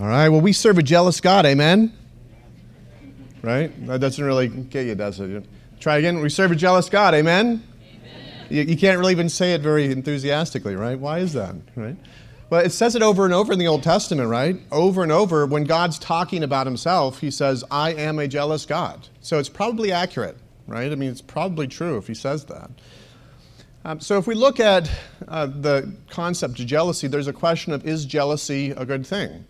All right, well, we serve a jealous God, amen? Right? That doesn't really get you, does it? Try again. We serve a jealous God, amen? amen. You, you can't really even say it very enthusiastically, right? Why is that, right? Well, it says it over and over in the Old Testament, right? Over and over, when God's talking about himself, he says, I am a jealous God. So it's probably accurate, right? I mean, it's probably true if he says that. Um, so if we look at uh, the concept of jealousy, there's a question of is jealousy a good thing?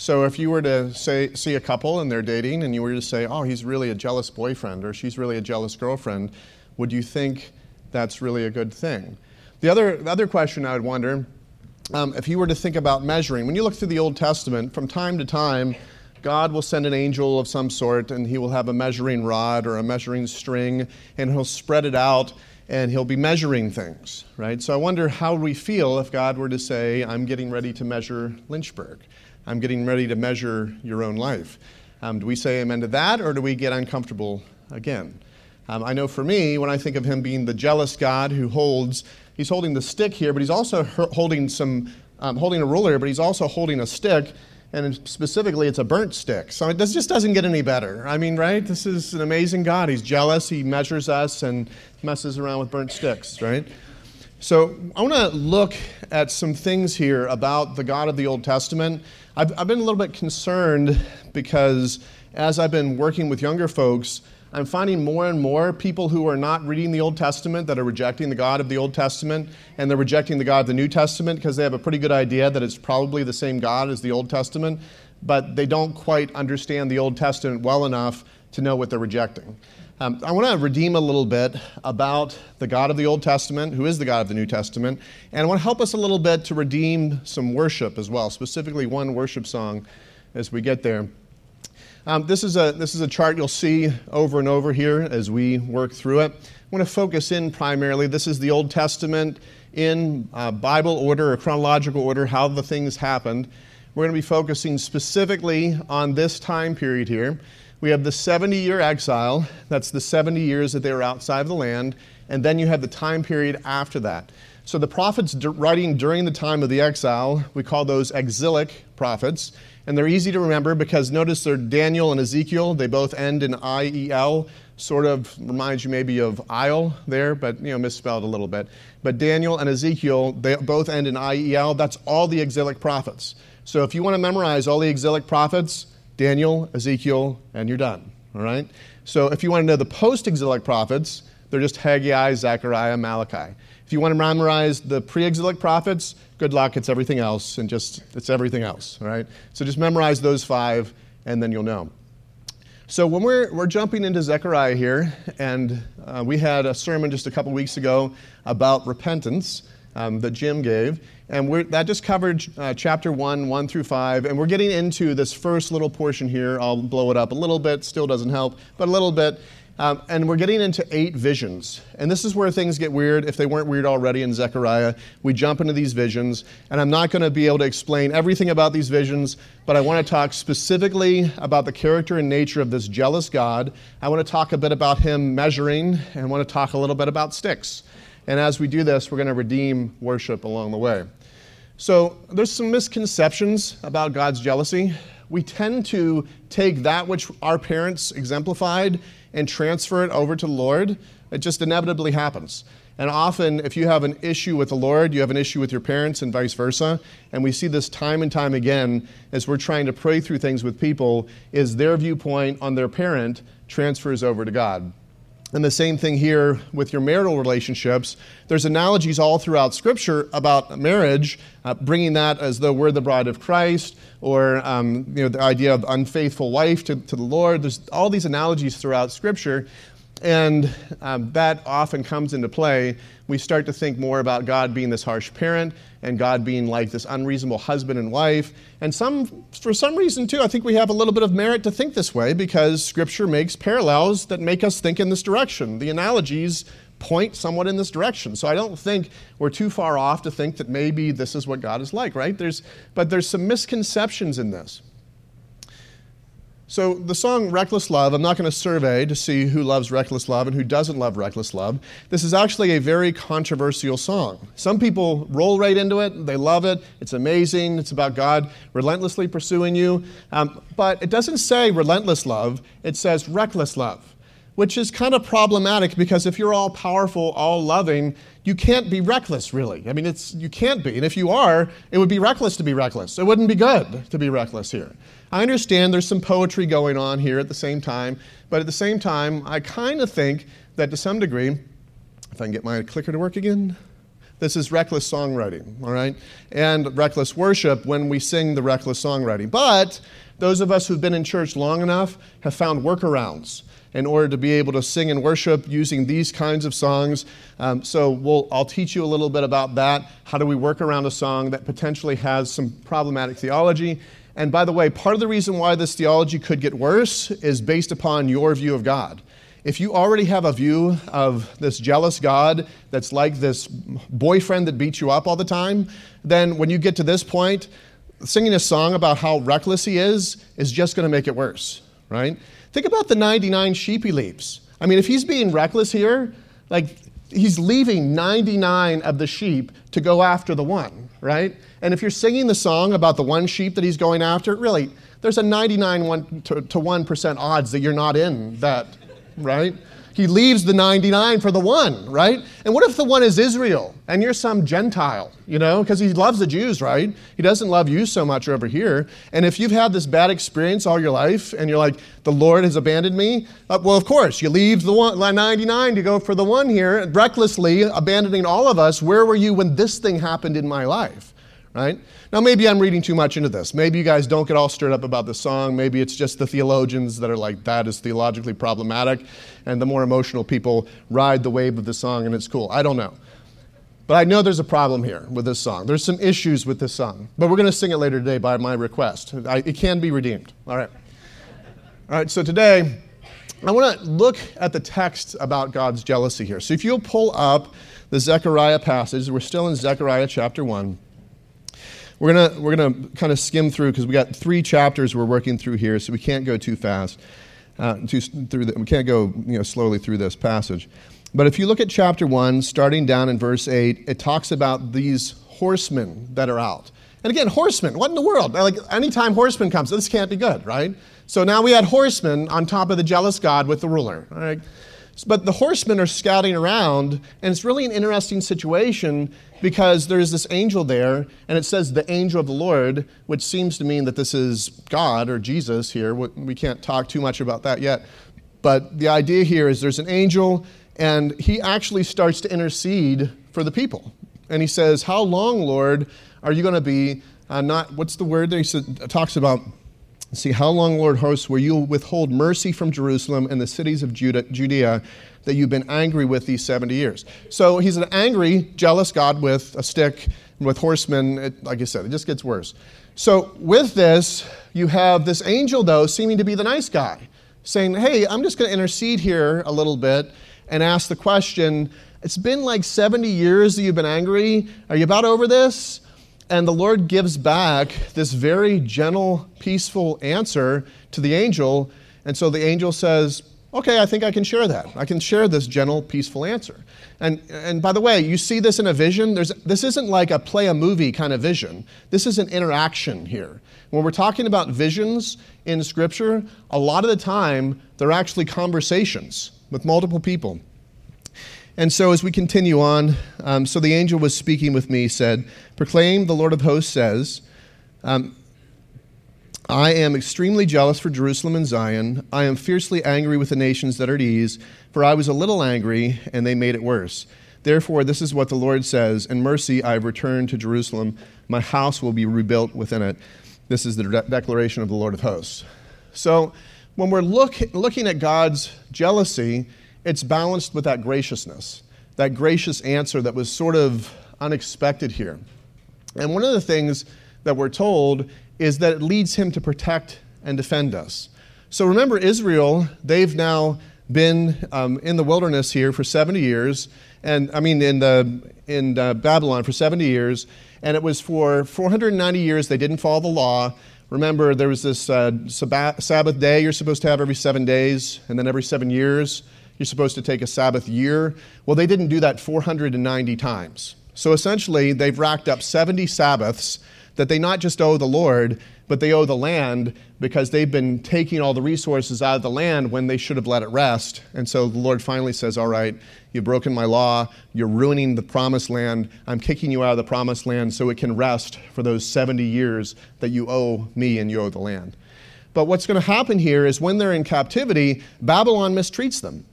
So if you were to say, see a couple and they're dating and you were to say, oh, he's really a jealous boyfriend or she's really a jealous girlfriend, would you think that's really a good thing? The other, the other question I would wonder um, if you were to think about measuring, when you look through the Old Testament, from time to time, God will send an angel of some sort and he will have a measuring rod or a measuring string and he'll spread it out and he'll be measuring things, right? So I wonder how we feel if God were to say, I'm getting ready to measure Lynchburg. I'm getting ready to measure your own life. Um, do we say amen to that or do we get uncomfortable again? Um, I know for me, when I think of him being the jealous God who holds he's holding the stick here, but he's also holding some, um, holding a ruler, but he's also holding a stick, and specifically, it's a burnt stick. So it just doesn't get any better. I mean, right? This is an amazing God. He's jealous. He measures us and messes around with burnt sticks, right? So I want to look at some things here about the God of the Old Testament. I've, I've been a little bit concerned because as I've been working with younger folks, I'm finding more and more people who are not reading the Old Testament that are rejecting the God of the Old Testament, and they're rejecting the God of the New Testament because they have a pretty good idea that it's probably the same God as the Old Testament, but they don't quite understand the Old Testament well enough to know what they're rejecting. Um, I want to redeem a little bit about the God of the Old Testament, who is the God of the New Testament, and I want to help us a little bit to redeem some worship as well, specifically one worship song as we get there. Um, this, is a, this is a chart you'll see over and over here as we work through it. I want to focus in primarily. This is the Old Testament in uh, Bible order or chronological order, how the things happened. We're going to be focusing specifically on this time period here. We have the 70 year exile, that's the 70 years that they were outside of the land, and then you have the time period after that. So the prophets writing during the time of the exile, we call those exilic prophets. And they're easy to remember because notice they're Daniel and Ezekiel. They both end in I-E-L. Sort of reminds you maybe of Isle there, but you know misspelled a little bit. But Daniel and Ezekiel, they both end in I-E-L. That's all the exilic prophets. So if you want to memorize all the exilic prophets, Daniel, Ezekiel, and you're done. All right? So if you want to know the post-exilic prophets, they're just Haggai, Zechariah, Malachi. If you want to memorize the pre-exilic prophets, good luck, it's everything else, and just, it's everything else, all right? So just memorize those five, and then you'll know. So when we're, we're jumping into Zechariah here, and uh, we had a sermon just a couple weeks ago about repentance um, that Jim gave, and that just covered uh, chapter 1, 1 through 5, and we're getting into this first little portion here. I'll blow it up a little bit, still doesn't help, but a little bit. Um, and we're getting into eight visions. And this is where things get weird. If they weren't weird already in Zechariah, we jump into these visions. And I'm not going to be able to explain everything about these visions, but I want to talk specifically about the character and nature of this jealous God. I want to talk a bit about him measuring, and I want to talk a little bit about sticks. And as we do this, we're going to redeem worship along the way. So there's some misconceptions about God's jealousy. We tend to take that which our parents exemplified and transfer it over to the Lord, it just inevitably happens. And often, if you have an issue with the Lord, you have an issue with your parents, and vice versa. And we see this time and time again as we're trying to pray through things with people, is their viewpoint on their parent transfers over to God. And the same thing here with your marital relationships. There's analogies all throughout Scripture about marriage, uh, bringing that as though we're the bride of Christ, or um, you know, the idea of unfaithful wife to, to the Lord. There's all these analogies throughout Scripture, and um, that often comes into play. We start to think more about God being this harsh parent and God being like this unreasonable husband and wife. And some, for some reason, too, I think we have a little bit of merit to think this way because Scripture makes parallels that make us think in this direction. The analogies point somewhat in this direction. So I don't think we're too far off to think that maybe this is what God is like, right? There's, but there's some misconceptions in this. So, the song Reckless Love, I'm not going to survey to see who loves Reckless Love and who doesn't love Reckless Love. This is actually a very controversial song. Some people roll right into it, they love it, it's amazing, it's about God relentlessly pursuing you. Um, but it doesn't say relentless love, it says reckless love, which is kind of problematic because if you're all powerful, all loving, you can't be reckless, really. I mean, it's, you can't be. And if you are, it would be reckless to be reckless. It wouldn't be good to be reckless here. I understand there's some poetry going on here at the same time, but at the same time, I kind of think that to some degree, if I can get my clicker to work again, this is reckless songwriting, all right? And reckless worship when we sing the reckless songwriting. But those of us who've been in church long enough have found workarounds in order to be able to sing and worship using these kinds of songs. Um, so we'll, I'll teach you a little bit about that. How do we work around a song that potentially has some problematic theology? And by the way, part of the reason why this theology could get worse is based upon your view of God. If you already have a view of this jealous God that's like this boyfriend that beats you up all the time, then when you get to this point, singing a song about how reckless he is is just going to make it worse, right? Think about the 99 sheep he leaves. I mean, if he's being reckless here, like he's leaving 99 of the sheep to go after the one, right? And if you're singing the song about the one sheep that he's going after, really, there's a 99 one to, to 1% odds that you're not in that, right? He leaves the 99 for the one, right? And what if the one is Israel and you're some Gentile, you know, because he loves the Jews, right? He doesn't love you so much over here. And if you've had this bad experience all your life and you're like, the Lord has abandoned me, uh, well, of course, you leave the one, 99 to go for the one here, recklessly abandoning all of us. Where were you when this thing happened in my life, right? Now, maybe I'm reading too much into this. Maybe you guys don't get all stirred up about the song. Maybe it's just the theologians that are like, that is theologically problematic, and the more emotional people ride the wave of the song and it's cool. I don't know. But I know there's a problem here with this song. There's some issues with this song. But we're going to sing it later today by my request. I, it can be redeemed. All right. All right, so today, I want to look at the text about God's jealousy here. So if you'll pull up the Zechariah passage, we're still in Zechariah chapter 1. We're gonna we're gonna kind of skim through because we got three chapters we're working through here, so we can't go too fast. Uh, too, through the, we can't go you know slowly through this passage. But if you look at chapter one, starting down in verse eight, it talks about these horsemen that are out. And again, horsemen. What in the world? Like anytime horsemen comes, this can't be good, right? So now we had horsemen on top of the jealous God with the ruler. All right. But the horsemen are scouting around, and it's really an interesting situation because there's this angel there, and it says the angel of the Lord, which seems to mean that this is God or Jesus here. We can't talk too much about that yet. But the idea here is there's an angel, and he actually starts to intercede for the people. And he says, How long, Lord, are you going to be uh, not, what's the word there? He said, talks about See, how long, Lord hosts, will you withhold mercy from Jerusalem and the cities of Judah, Judea that you've been angry with these 70 years? So he's an angry, jealous God with a stick, with horsemen. It, like I said, it just gets worse. So with this, you have this angel, though, seeming to be the nice guy, saying, Hey, I'm just going to intercede here a little bit and ask the question It's been like 70 years that you've been angry. Are you about over this? And the Lord gives back this very gentle, peaceful answer to the angel. And so the angel says, Okay, I think I can share that. I can share this gentle, peaceful answer. And, and by the way, you see this in a vision. There's, this isn't like a play a movie kind of vision. This is an interaction here. When we're talking about visions in Scripture, a lot of the time, they're actually conversations with multiple people. And so, as we continue on, um, so the angel was speaking with me, said, Proclaim, the Lord of hosts says, um, I am extremely jealous for Jerusalem and Zion. I am fiercely angry with the nations that are at ease, for I was a little angry, and they made it worse. Therefore, this is what the Lord says In mercy, I have returned to Jerusalem. My house will be rebuilt within it. This is the de- declaration of the Lord of hosts. So, when we're look, looking at God's jealousy, it's balanced with that graciousness, that gracious answer that was sort of unexpected here. And one of the things that we're told is that it leads him to protect and defend us. So remember, Israel, they've now been um, in the wilderness here for 70 years, and I mean, in, the, in uh, Babylon for 70 years, and it was for 490 years they didn't follow the law. Remember, there was this uh, Sabbath day you're supposed to have every seven days, and then every seven years you're supposed to take a Sabbath year. Well, they didn't do that 490 times. So essentially, they've racked up 70 Sabbaths that they not just owe the Lord, but they owe the land because they've been taking all the resources out of the land when they should have let it rest. And so the Lord finally says, All right, you've broken my law, you're ruining the promised land, I'm kicking you out of the promised land so it can rest for those 70 years that you owe me and you owe the land. But what's going to happen here is when they're in captivity, Babylon mistreats them.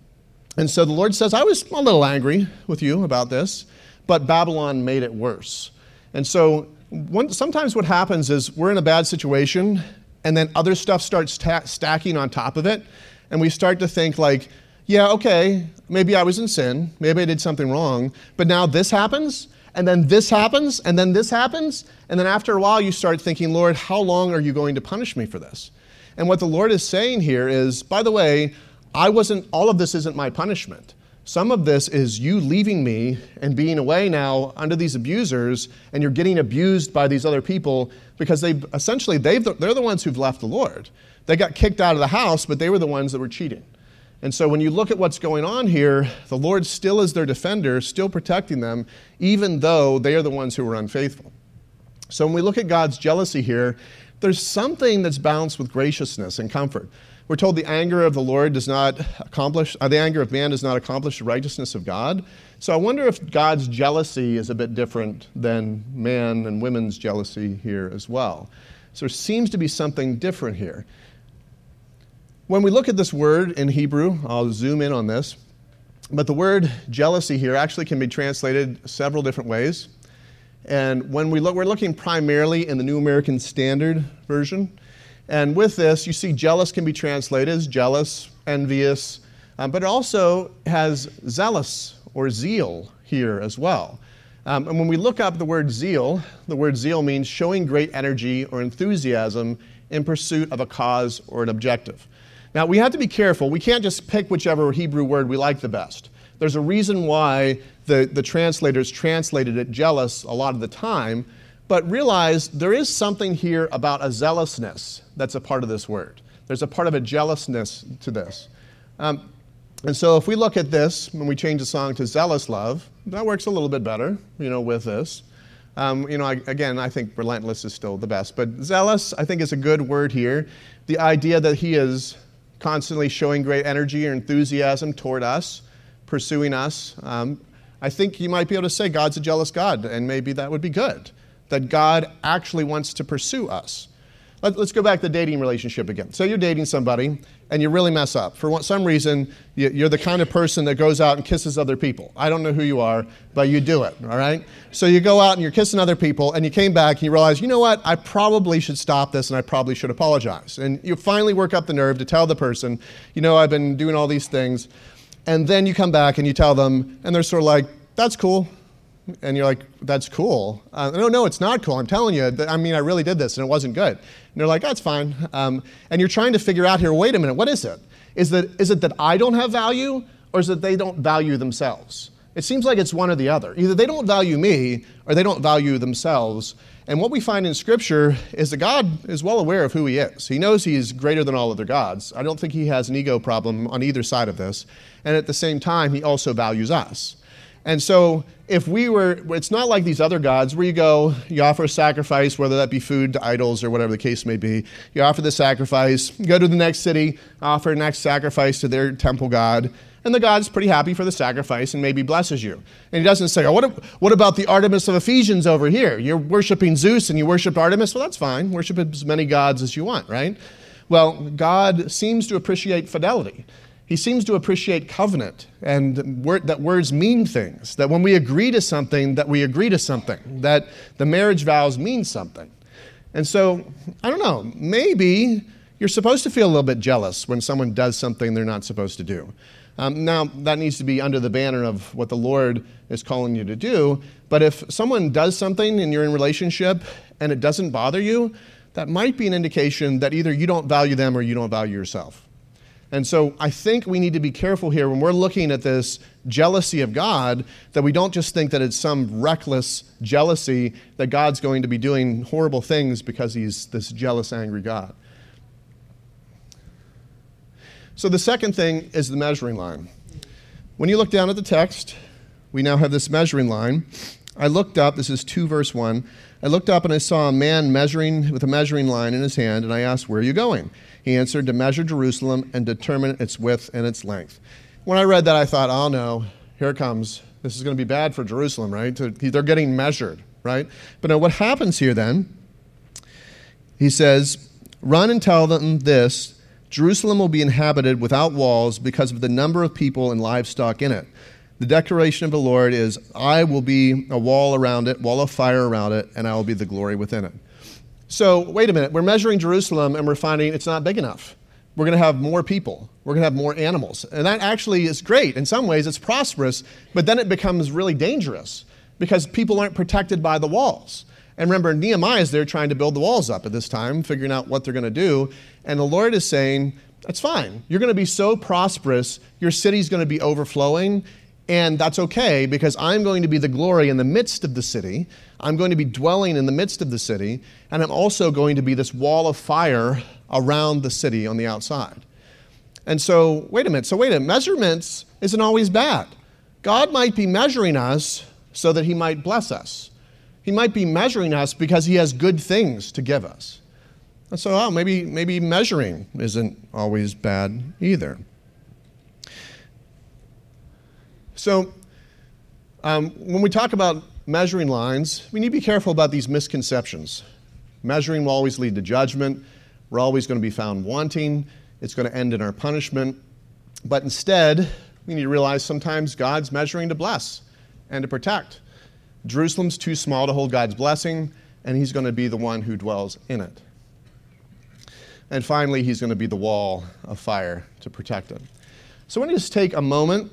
And so the Lord says, I was a little angry with you about this, but Babylon made it worse. And so one, sometimes what happens is we're in a bad situation and then other stuff starts ta- stacking on top of it. And we start to think like yeah okay maybe i was in sin. Maybe i did something wrong. But now this happens and then this happens and then this happens. And then after a while you start thinking lord how long are you going to punish me for this? And what the lord is saying here is by the way i wasn't all of this isn't my punishment some of this is you leaving me and being away now under these abusers, and you're getting abused by these other people because they essentially they've, they're the ones who've left the Lord. They got kicked out of the house, but they were the ones that were cheating. And so when you look at what's going on here, the Lord still is their defender, still protecting them, even though they are the ones who were unfaithful. So when we look at God's jealousy here, there's something that's balanced with graciousness and comfort. We're told the anger of the Lord does not accomplish, uh, the anger of man does not accomplish the righteousness of God. So I wonder if God's jealousy is a bit different than man and women's jealousy here as well. So there seems to be something different here. When we look at this word in Hebrew, I'll zoom in on this, but the word jealousy here actually can be translated several different ways. And when we look, we're looking primarily in the New American Standard Version. And with this, you see jealous can be translated as jealous, envious, um, but it also has zealous or zeal here as well. Um, and when we look up the word zeal, the word zeal means showing great energy or enthusiasm in pursuit of a cause or an objective. Now, we have to be careful. We can't just pick whichever Hebrew word we like the best. There's a reason why the, the translators translated it jealous a lot of the time but realize there is something here about a zealousness that's a part of this word. There's a part of a jealousness to this. Um, and so if we look at this, when we change the song to zealous love, that works a little bit better, you know, with this. Um, you know, I, again, I think relentless is still the best, but zealous, I think, is a good word here. The idea that he is constantly showing great energy or enthusiasm toward us, pursuing us. Um, I think you might be able to say God's a jealous God, and maybe that would be good that God actually wants to pursue us. Let, us go back to the dating relationship again. So you're dating somebody and you really mess up. For some reason, you're the kind of person that goes out and kisses other people. I don't know who you are, but you do it, all right? So you go out and you're kissing other people and you came back and you realize, you know what, I probably should stop this and I probably should apologize. And you finally work up the nerve to tell the person, you know, I've been doing all these things. And then you come back and you tell them, and they're sort of like, that's cool. And you're like, that's cool. Uh, no, no, it's not cool. I'm telling you. I mean, I really did this and it wasn't good. And they're like, that's fine. Um, and you're trying to figure out here, wait a minute, what is it? Is, that, is it that I don't have value or is it they don't value themselves? It seems like it's one or the other. Either they don't value me or they don't value themselves. And what we find in Scripture is that God is well aware of who He is. He knows He's greater than all other gods. I don't think He has an ego problem on either side of this. And at the same time, He also values us. And so, if we were, it's not like these other gods where you go, you offer a sacrifice, whether that be food to idols or whatever the case may be. You offer the sacrifice, go to the next city, offer next sacrifice to their temple god, and the god's pretty happy for the sacrifice and maybe blesses you. And he doesn't say, oh, what, what about the Artemis of Ephesians over here? You're worshiping Zeus and you worship Artemis? Well, that's fine. Worship as many gods as you want, right? Well, God seems to appreciate fidelity he seems to appreciate covenant and word, that words mean things, that when we agree to something, that we agree to something, that the marriage vows mean something. And so, I don't know, maybe you're supposed to feel a little bit jealous when someone does something they're not supposed to do. Um, now, that needs to be under the banner of what the Lord is calling you to do. But if someone does something and you're in relationship and it doesn't bother you, that might be an indication that either you don't value them or you don't value yourself. And so I think we need to be careful here when we're looking at this jealousy of God that we don't just think that it's some reckless jealousy that God's going to be doing horrible things because he's this jealous, angry God. So the second thing is the measuring line. When you look down at the text, we now have this measuring line. I looked up, this is 2 verse 1. I looked up and I saw a man measuring with a measuring line in his hand, and I asked, Where are you going? He answered, To measure Jerusalem and determine its width and its length. When I read that, I thought, Oh no, here comes. This is going to be bad for Jerusalem, right? They're getting measured, right? But now what happens here then? He says, Run and tell them this Jerusalem will be inhabited without walls because of the number of people and livestock in it. The declaration of the Lord is, I will be a wall around it, wall of fire around it, and I will be the glory within it. So, wait a minute. We're measuring Jerusalem and we're finding it's not big enough. We're going to have more people. We're going to have more animals. And that actually is great. In some ways, it's prosperous, but then it becomes really dangerous because people aren't protected by the walls. And remember, Nehemiah is there trying to build the walls up at this time, figuring out what they're going to do. And the Lord is saying, That's fine. You're going to be so prosperous, your city's going to be overflowing, and that's okay because I'm going to be the glory in the midst of the city. I'm going to be dwelling in the midst of the city. And I'm also going to be this wall of fire around the city on the outside. And so, wait a minute. So, wait a minute. Measurements isn't always bad. God might be measuring us so that He might bless us. He might be measuring us because He has good things to give us. And so, oh, maybe, maybe measuring isn't always bad either. So, um, when we talk about measuring lines, we need to be careful about these misconceptions. Measuring will always lead to judgment. We're always going to be found wanting. It's going to end in our punishment. But instead, we need to realize sometimes God's measuring to bless and to protect. Jerusalem's too small to hold God's blessing, and He's going to be the one who dwells in it. And finally, He's going to be the wall of fire to protect it. So I want to just take a moment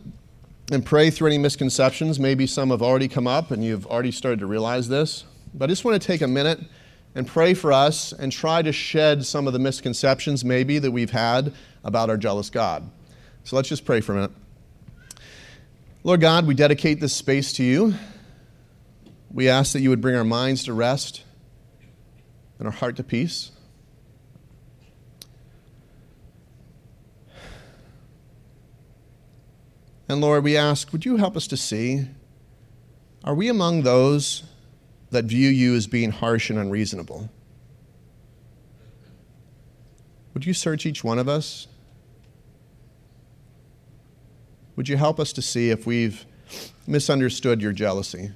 and pray through any misconceptions. Maybe some have already come up and you've already started to realize this. But I just want to take a minute and pray for us and try to shed some of the misconceptions maybe that we've had about our jealous God. So let's just pray for a minute. Lord God, we dedicate this space to you. We ask that you would bring our minds to rest and our heart to peace. And Lord, we ask, would you help us to see? Are we among those that view you as being harsh and unreasonable? Would you search each one of us? Would you help us to see if we've misunderstood your jealousy?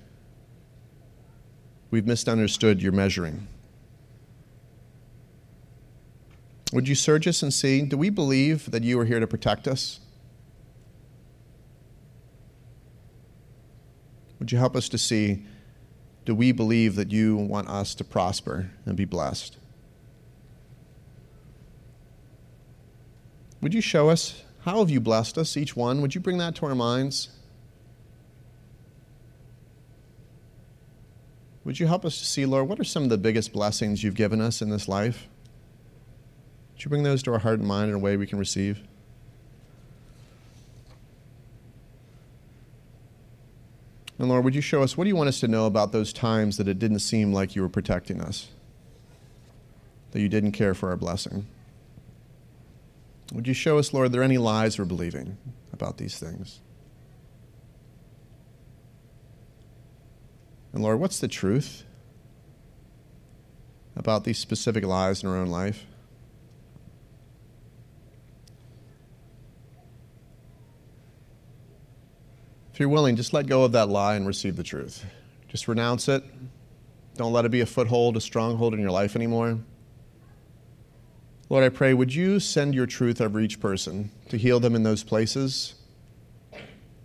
We've misunderstood your measuring. Would you search us and see do we believe that you are here to protect us? Would you help us to see do we believe that you want us to prosper and be blessed? Would you show us how have you blessed us, each one? Would you bring that to our minds? Would you help us to see, Lord, what are some of the biggest blessings you've given us in this life? Would you bring those to our heart and mind in a way we can receive? And Lord, would you show us what do you want us to know about those times that it didn't seem like you were protecting us? That you didn't care for our blessing? Would you show us, Lord, are there any lies we're believing about these things? And Lord, what's the truth about these specific lies in our own life? If you're willing, just let go of that lie and receive the truth. Just renounce it. Don't let it be a foothold, a stronghold in your life anymore. Lord, I pray, would you send your truth over each person to heal them in those places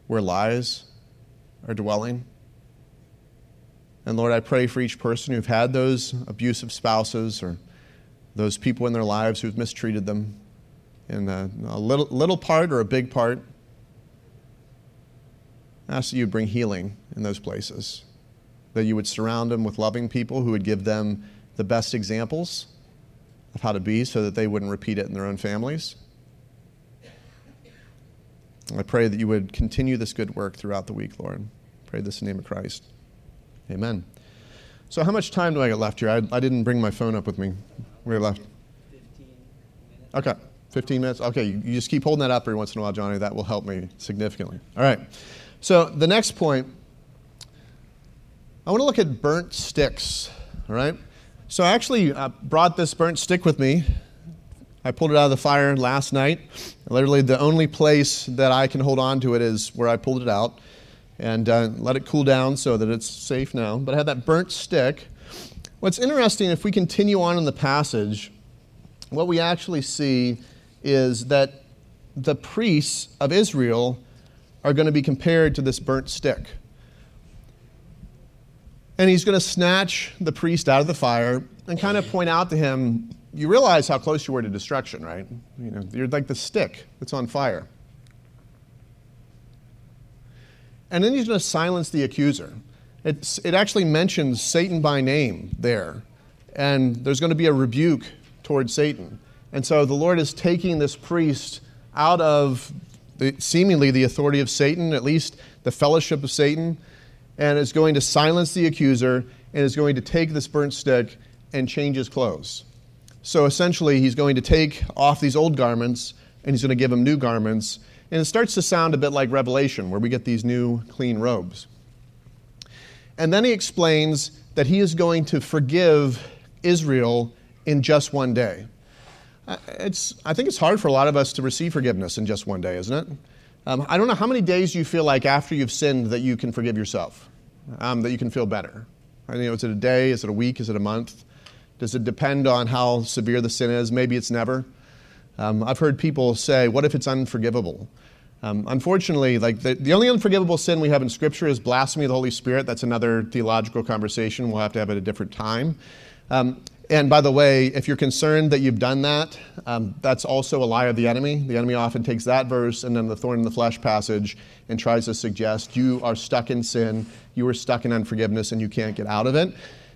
where lies are dwelling? And Lord, I pray for each person who've had those abusive spouses or those people in their lives who've mistreated them in a, a little, little part or a big part. I ask that you bring healing in those places, that you would surround them with loving people who would give them the best examples of how to be so that they wouldn't repeat it in their own families. I pray that you would continue this good work throughout the week, Lord. Pray this in the name of Christ. Amen. So, how much time do I get left here? I, I didn't bring my phone up with me. We're left. 15 minutes. Okay, 15 minutes. Okay, you, you just keep holding that up every once in a while, Johnny. That will help me significantly. All right. So, the next point, I want to look at burnt sticks. All right. So, I actually uh, brought this burnt stick with me. I pulled it out of the fire last night. Literally, the only place that I can hold on to it is where I pulled it out and uh, let it cool down so that it's safe now. But I had that burnt stick. What's interesting, if we continue on in the passage, what we actually see is that the priests of Israel are going to be compared to this burnt stick. And he's going to snatch the priest out of the fire and kind of point out to him, you realize how close you were to destruction, right? You know, you're like the stick that's on fire. And then he's going to silence the accuser. It's, it actually mentions Satan by name there. And there's going to be a rebuke towards Satan. And so the Lord is taking this priest out of seemingly the authority of Satan, at least the fellowship of Satan, and is going to silence the accuser and is going to take this burnt stick and change his clothes. So essentially, he's going to take off these old garments and he's going to give him new garments and it starts to sound a bit like Revelation, where we get these new clean robes. And then he explains that he is going to forgive Israel in just one day. Uh, it's, I think it's hard for a lot of us to receive forgiveness in just one day, isn't it? Um, I don't know how many days you feel like after you've sinned that you can forgive yourself, um, that you can feel better. I mean, is it a day? Is it a week? Is it a month? Does it depend on how severe the sin is? Maybe it's never. Um, I've heard people say, What if it's unforgivable? Um, unfortunately, like the, the only unforgivable sin we have in Scripture is blasphemy of the Holy Spirit. That's another theological conversation we'll have to have at a different time. Um, and by the way, if you're concerned that you've done that, um, that's also a lie of the enemy. The enemy often takes that verse and then the thorn in the flesh passage and tries to suggest you are stuck in sin, you are stuck in unforgiveness, and you can't get out of it.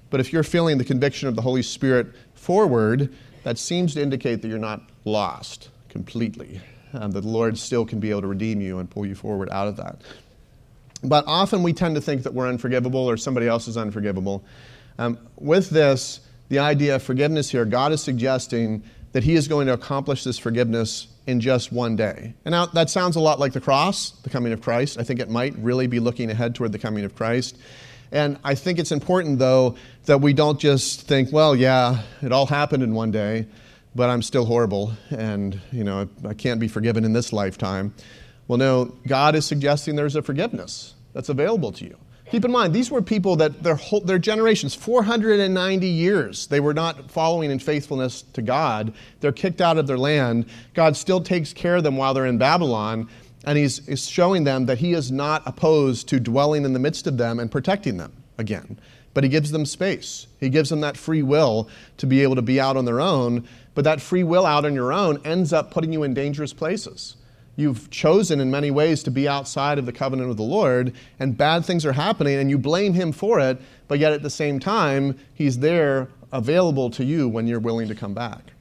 But if you're feeling the conviction of the Holy Spirit forward, that seems to indicate that you're not lost completely um, that the Lord still can be able to redeem you and pull you forward out of that. But often we tend to think that we're unforgivable or somebody else is unforgivable. Um, with this, the idea of forgiveness here, God is suggesting that He is going to accomplish this forgiveness in just one day. And now that sounds a lot like the cross, the coming of Christ. I think it might really be looking ahead toward the coming of Christ. And I think it's important, though, that we don't just think, well, yeah, it all happened in one day but I'm still horrible and, you know, I can't be forgiven in this lifetime. Well, no, God is suggesting there's a forgiveness that's available to you. Keep in mind, these were people that their, whole, their generations, 490 years, they were not following in faithfulness to God. They're kicked out of their land. God still takes care of them while they're in Babylon, and He's, he's showing them that He is not opposed to dwelling in the midst of them and protecting them again. But He gives them space, He gives them that free will to be able to be out on their own but that free will out on your own ends up putting you in dangerous places. You've chosen in many ways to be outside of the covenant of the Lord, and bad things are happening, and you blame Him for it, but yet at the same time, He's there available to you when you're willing to come back.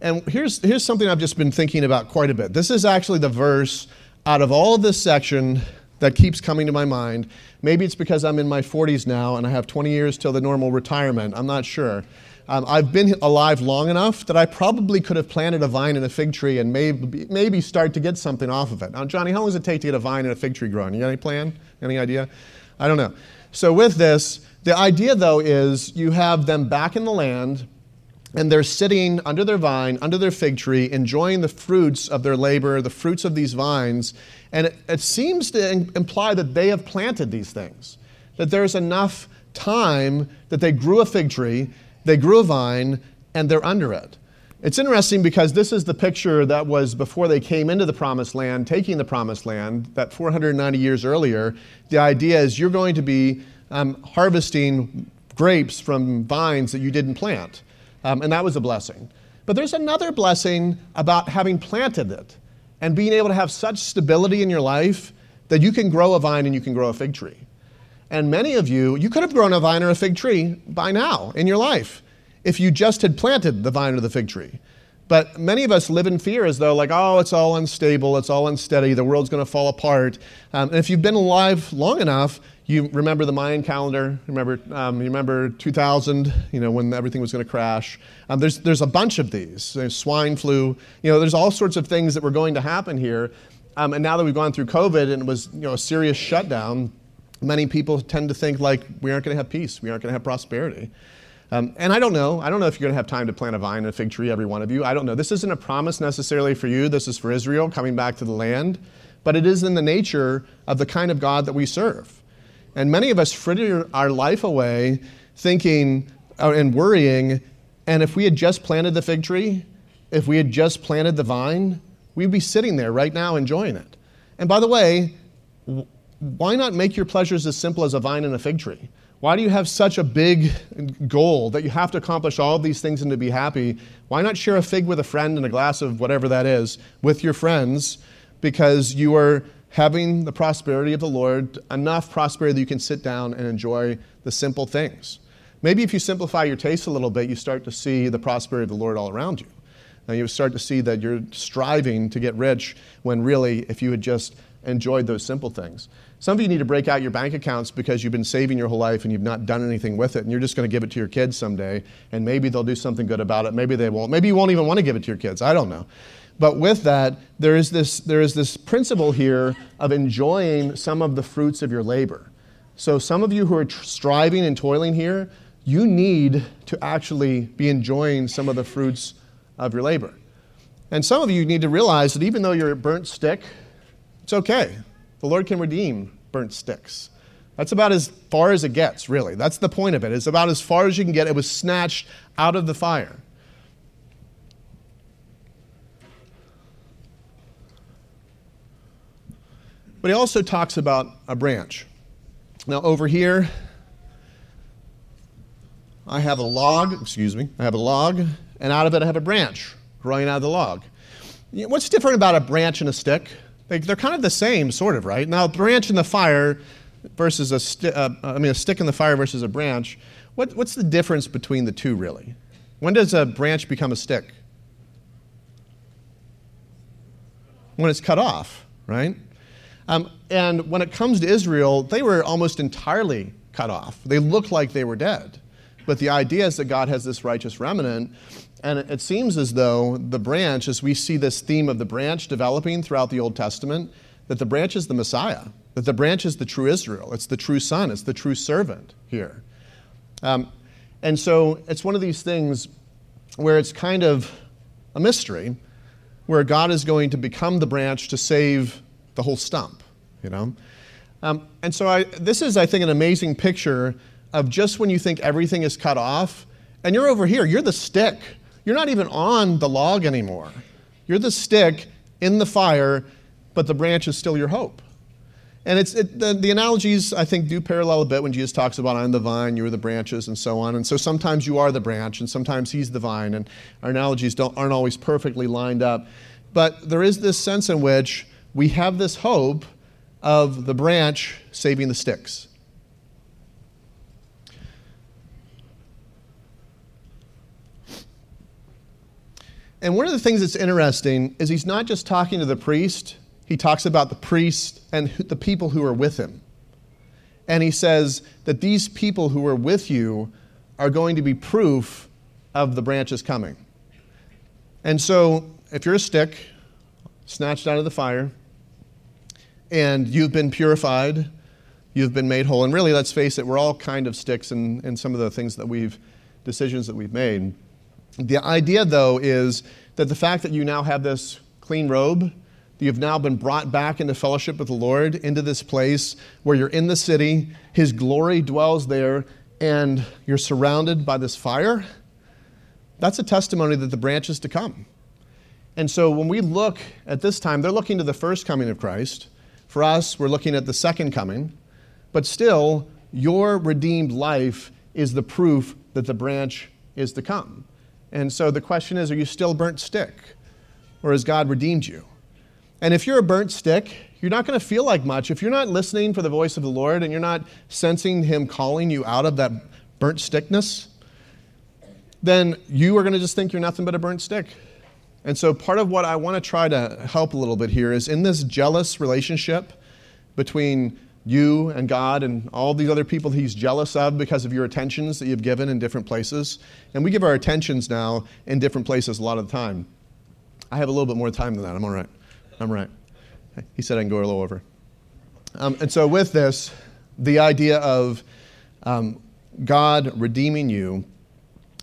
And here's, here's something I've just been thinking about quite a bit. This is actually the verse out of all of this section that keeps coming to my mind. Maybe it's because I'm in my 40s now and I have 20 years till the normal retirement. I'm not sure. Um, I've been alive long enough that I probably could have planted a vine in a fig tree and maybe, maybe start to get something off of it. Now, Johnny, how long does it take to get a vine and a fig tree growing? You got any plan? Any idea? I don't know. So, with this, the idea though is you have them back in the land and they're sitting under their vine, under their fig tree, enjoying the fruits of their labor, the fruits of these vines. And it, it seems to imply that they have planted these things, that there's enough time that they grew a fig tree, they grew a vine, and they're under it. It's interesting because this is the picture that was before they came into the promised land, taking the promised land, that 490 years earlier. The idea is you're going to be um, harvesting grapes from vines that you didn't plant. Um, and that was a blessing. But there's another blessing about having planted it and being able to have such stability in your life that you can grow a vine and you can grow a fig tree. And many of you, you could have grown a vine or a fig tree by now in your life if you just had planted the vine or the fig tree. But many of us live in fear as though, like, oh, it's all unstable, it's all unsteady, the world's going to fall apart. Um, and if you've been alive long enough, you remember the Mayan calendar. Remember, um, you remember 2000, you know, when everything was going to crash. Um, there's, there's a bunch of these. There's swine flu. You know, there's all sorts of things that were going to happen here. Um, and now that we've gone through COVID and it was, you know, a serious shutdown, many people tend to think like we aren't going to have peace, we aren't going to have prosperity. Um, and I don't know. I don't know if you're going to have time to plant a vine and a fig tree, every one of you. I don't know. This isn't a promise necessarily for you. This is for Israel coming back to the land. But it is in the nature of the kind of God that we serve. And many of us fritter our life away thinking uh, and worrying, and if we had just planted the fig tree, if we had just planted the vine, we'd be sitting there right now enjoying it. And by the way, why not make your pleasures as simple as a vine and a fig tree? Why do you have such a big goal that you have to accomplish all these things and to be happy? Why not share a fig with a friend and a glass of whatever that is with your friends because you are having the prosperity of the Lord, enough prosperity that you can sit down and enjoy the simple things. Maybe if you simplify your taste a little bit, you start to see the prosperity of the Lord all around you. And you start to see that you're striving to get rich when really, if you had just enjoyed those simple things. Some of you need to break out your bank accounts because you've been saving your whole life and you've not done anything with it, and you're just going to give it to your kids someday, and maybe they'll do something good about it. Maybe they won't. Maybe you won't even want to give it to your kids. I don't know. But with that, there is this, there is this principle here of enjoying some of the fruits of your labor. So, some of you who are tr- striving and toiling here, you need to actually be enjoying some of the fruits of your labor. And some of you need to realize that even though you're a burnt stick, it's okay. The Lord can redeem burnt sticks. That's about as far as it gets, really. That's the point of it. It's about as far as you can get. It was snatched out of the fire. But he also talks about a branch. Now, over here, I have a log, excuse me, I have a log, and out of it I have a branch growing out of the log. What's different about a branch and a stick? They, are kind of the same, sort of, right? Now, a branch in the fire versus a, sti- uh, I mean, a stick in the fire versus a branch, what, what's the difference between the two, really? When does a branch become a stick? When it's cut off, right? Um, and when it comes to Israel, they were almost entirely cut off. They looked like they were dead. But the idea is that God has this righteous remnant. And it seems as though the branch, as we see this theme of the branch developing throughout the Old Testament, that the branch is the Messiah, that the branch is the true Israel. It's the true son, it's the true servant here. Um, and so it's one of these things where it's kind of a mystery, where God is going to become the branch to save the whole stump, you know? Um, and so I, this is, I think, an amazing picture of just when you think everything is cut off, and you're over here, you're the stick. You're not even on the log anymore. You're the stick in the fire, but the branch is still your hope. And it's it, the, the, analogies, I think, do parallel a bit when Jesus talks about I'm the vine, you're the branches, and so on. And so sometimes you are the branch, and sometimes he's the vine, and our analogies don't, aren't always perfectly lined up. But there is this sense in which we have this hope of the branch saving the sticks. And one of the things that's interesting is he's not just talking to the priest, he talks about the priest and the people who are with him. And he says that these people who are with you are going to be proof of the branches coming. And so, if you're a stick snatched out of the fire, and you've been purified, you've been made whole. And really, let's face it, we're all kind of sticks in, in some of the things that we've, decisions that we've made. The idea, though, is that the fact that you now have this clean robe, that you've now been brought back into fellowship with the Lord, into this place where you're in the city, His glory dwells there, and you're surrounded by this fire, that's a testimony that the branch is to come. And so when we look at this time, they're looking to the first coming of Christ. For us, we're looking at the second coming, but still, your redeemed life is the proof that the branch is to come. And so the question is are you still a burnt stick? Or has God redeemed you? And if you're a burnt stick, you're not going to feel like much. If you're not listening for the voice of the Lord and you're not sensing Him calling you out of that burnt stickness, then you are going to just think you're nothing but a burnt stick. And so, part of what I want to try to help a little bit here is in this jealous relationship between you and God and all these other people He's jealous of because of your attentions that you've given in different places. And we give our attentions now in different places a lot of the time. I have a little bit more time than that. I'm all right. I'm right. He said I can go a little over. Um, and so, with this, the idea of um, God redeeming you,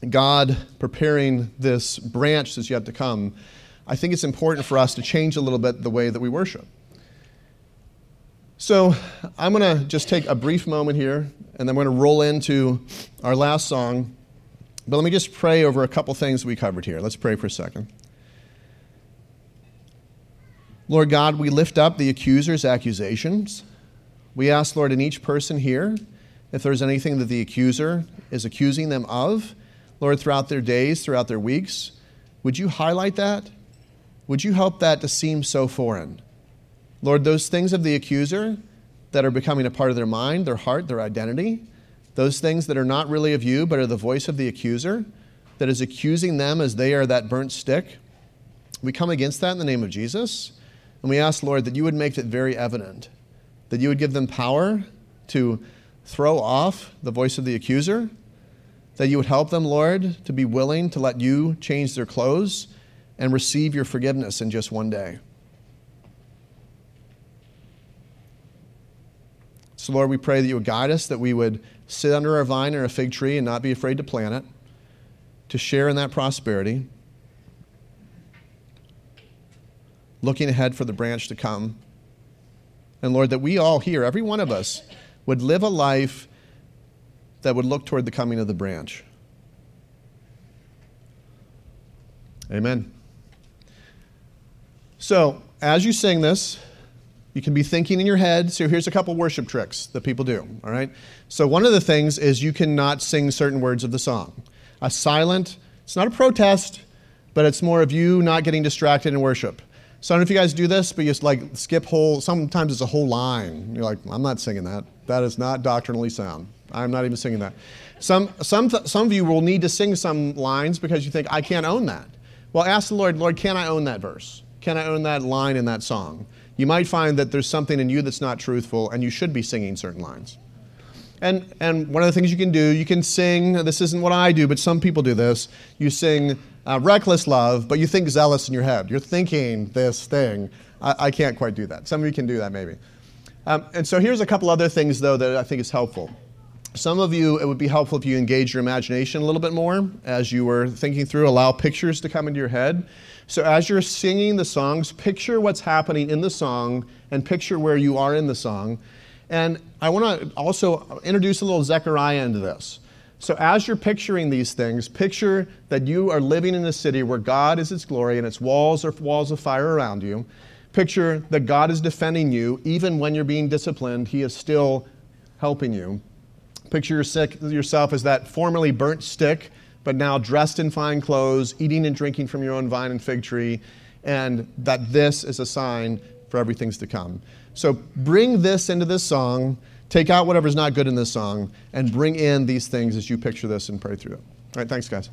God preparing this branch that's yet to come, I think it's important for us to change a little bit the way that we worship. So I'm going to just take a brief moment here, and then we're going to roll into our last song. But let me just pray over a couple things we covered here. Let's pray for a second. Lord God, we lift up the accuser's accusations. We ask, Lord, in each person here, if there's anything that the accuser is accusing them of, Lord, throughout their days, throughout their weeks, would you highlight that? Would you help that to seem so foreign? Lord, those things of the accuser that are becoming a part of their mind, their heart, their identity, those things that are not really of you, but are the voice of the accuser that is accusing them as they are that burnt stick, we come against that in the name of Jesus. And we ask, Lord, that you would make it very evident, that you would give them power to throw off the voice of the accuser, that you would help them, Lord, to be willing to let you change their clothes and receive your forgiveness in just one day. So, Lord, we pray that you would guide us, that we would sit under our vine or a fig tree and not be afraid to plant it, to share in that prosperity looking ahead for the branch to come. And Lord, that we all here, every one of us, would live a life that would look toward the coming of the branch. Amen. So, as you sing this, you can be thinking in your head. So, here's a couple worship tricks that people do. All right. So, one of the things is you cannot sing certain words of the song. A silent, it's not a protest, but it's more of you not getting distracted in worship. So I don't know if you guys do this, but you just like skip whole, sometimes it's a whole line. You're like, I'm not singing that. That is not doctrinally sound. I'm not even singing that. Some, some, some of you will need to sing some lines because you think, I can't own that. Well, ask the Lord, Lord, can I own that verse? Can I own that line in that song? You might find that there's something in you that's not truthful and you should be singing certain lines. And, and one of the things you can do, you can sing, this isn't what I do, but some people do this. You sing uh, reckless love, but you think zealous in your head. You're thinking this thing. I, I can't quite do that. Some of you can do that maybe. Um, and so here's a couple other things, though, that I think is helpful. Some of you, it would be helpful if you engage your imagination a little bit more as you were thinking through, allow pictures to come into your head. So as you're singing the songs, picture what's happening in the song and picture where you are in the song. And I want to also introduce a little Zechariah into this. So, as you're picturing these things, picture that you are living in a city where God is its glory and its walls are walls of fire around you. Picture that God is defending you. Even when you're being disciplined, He is still helping you. Picture yourself as that formerly burnt stick, but now dressed in fine clothes, eating and drinking from your own vine and fig tree, and that this is a sign for everything's to come. So, bring this into this song Take out whatever's not good in this song and bring in these things as you picture this and pray through it. All right, thanks, guys.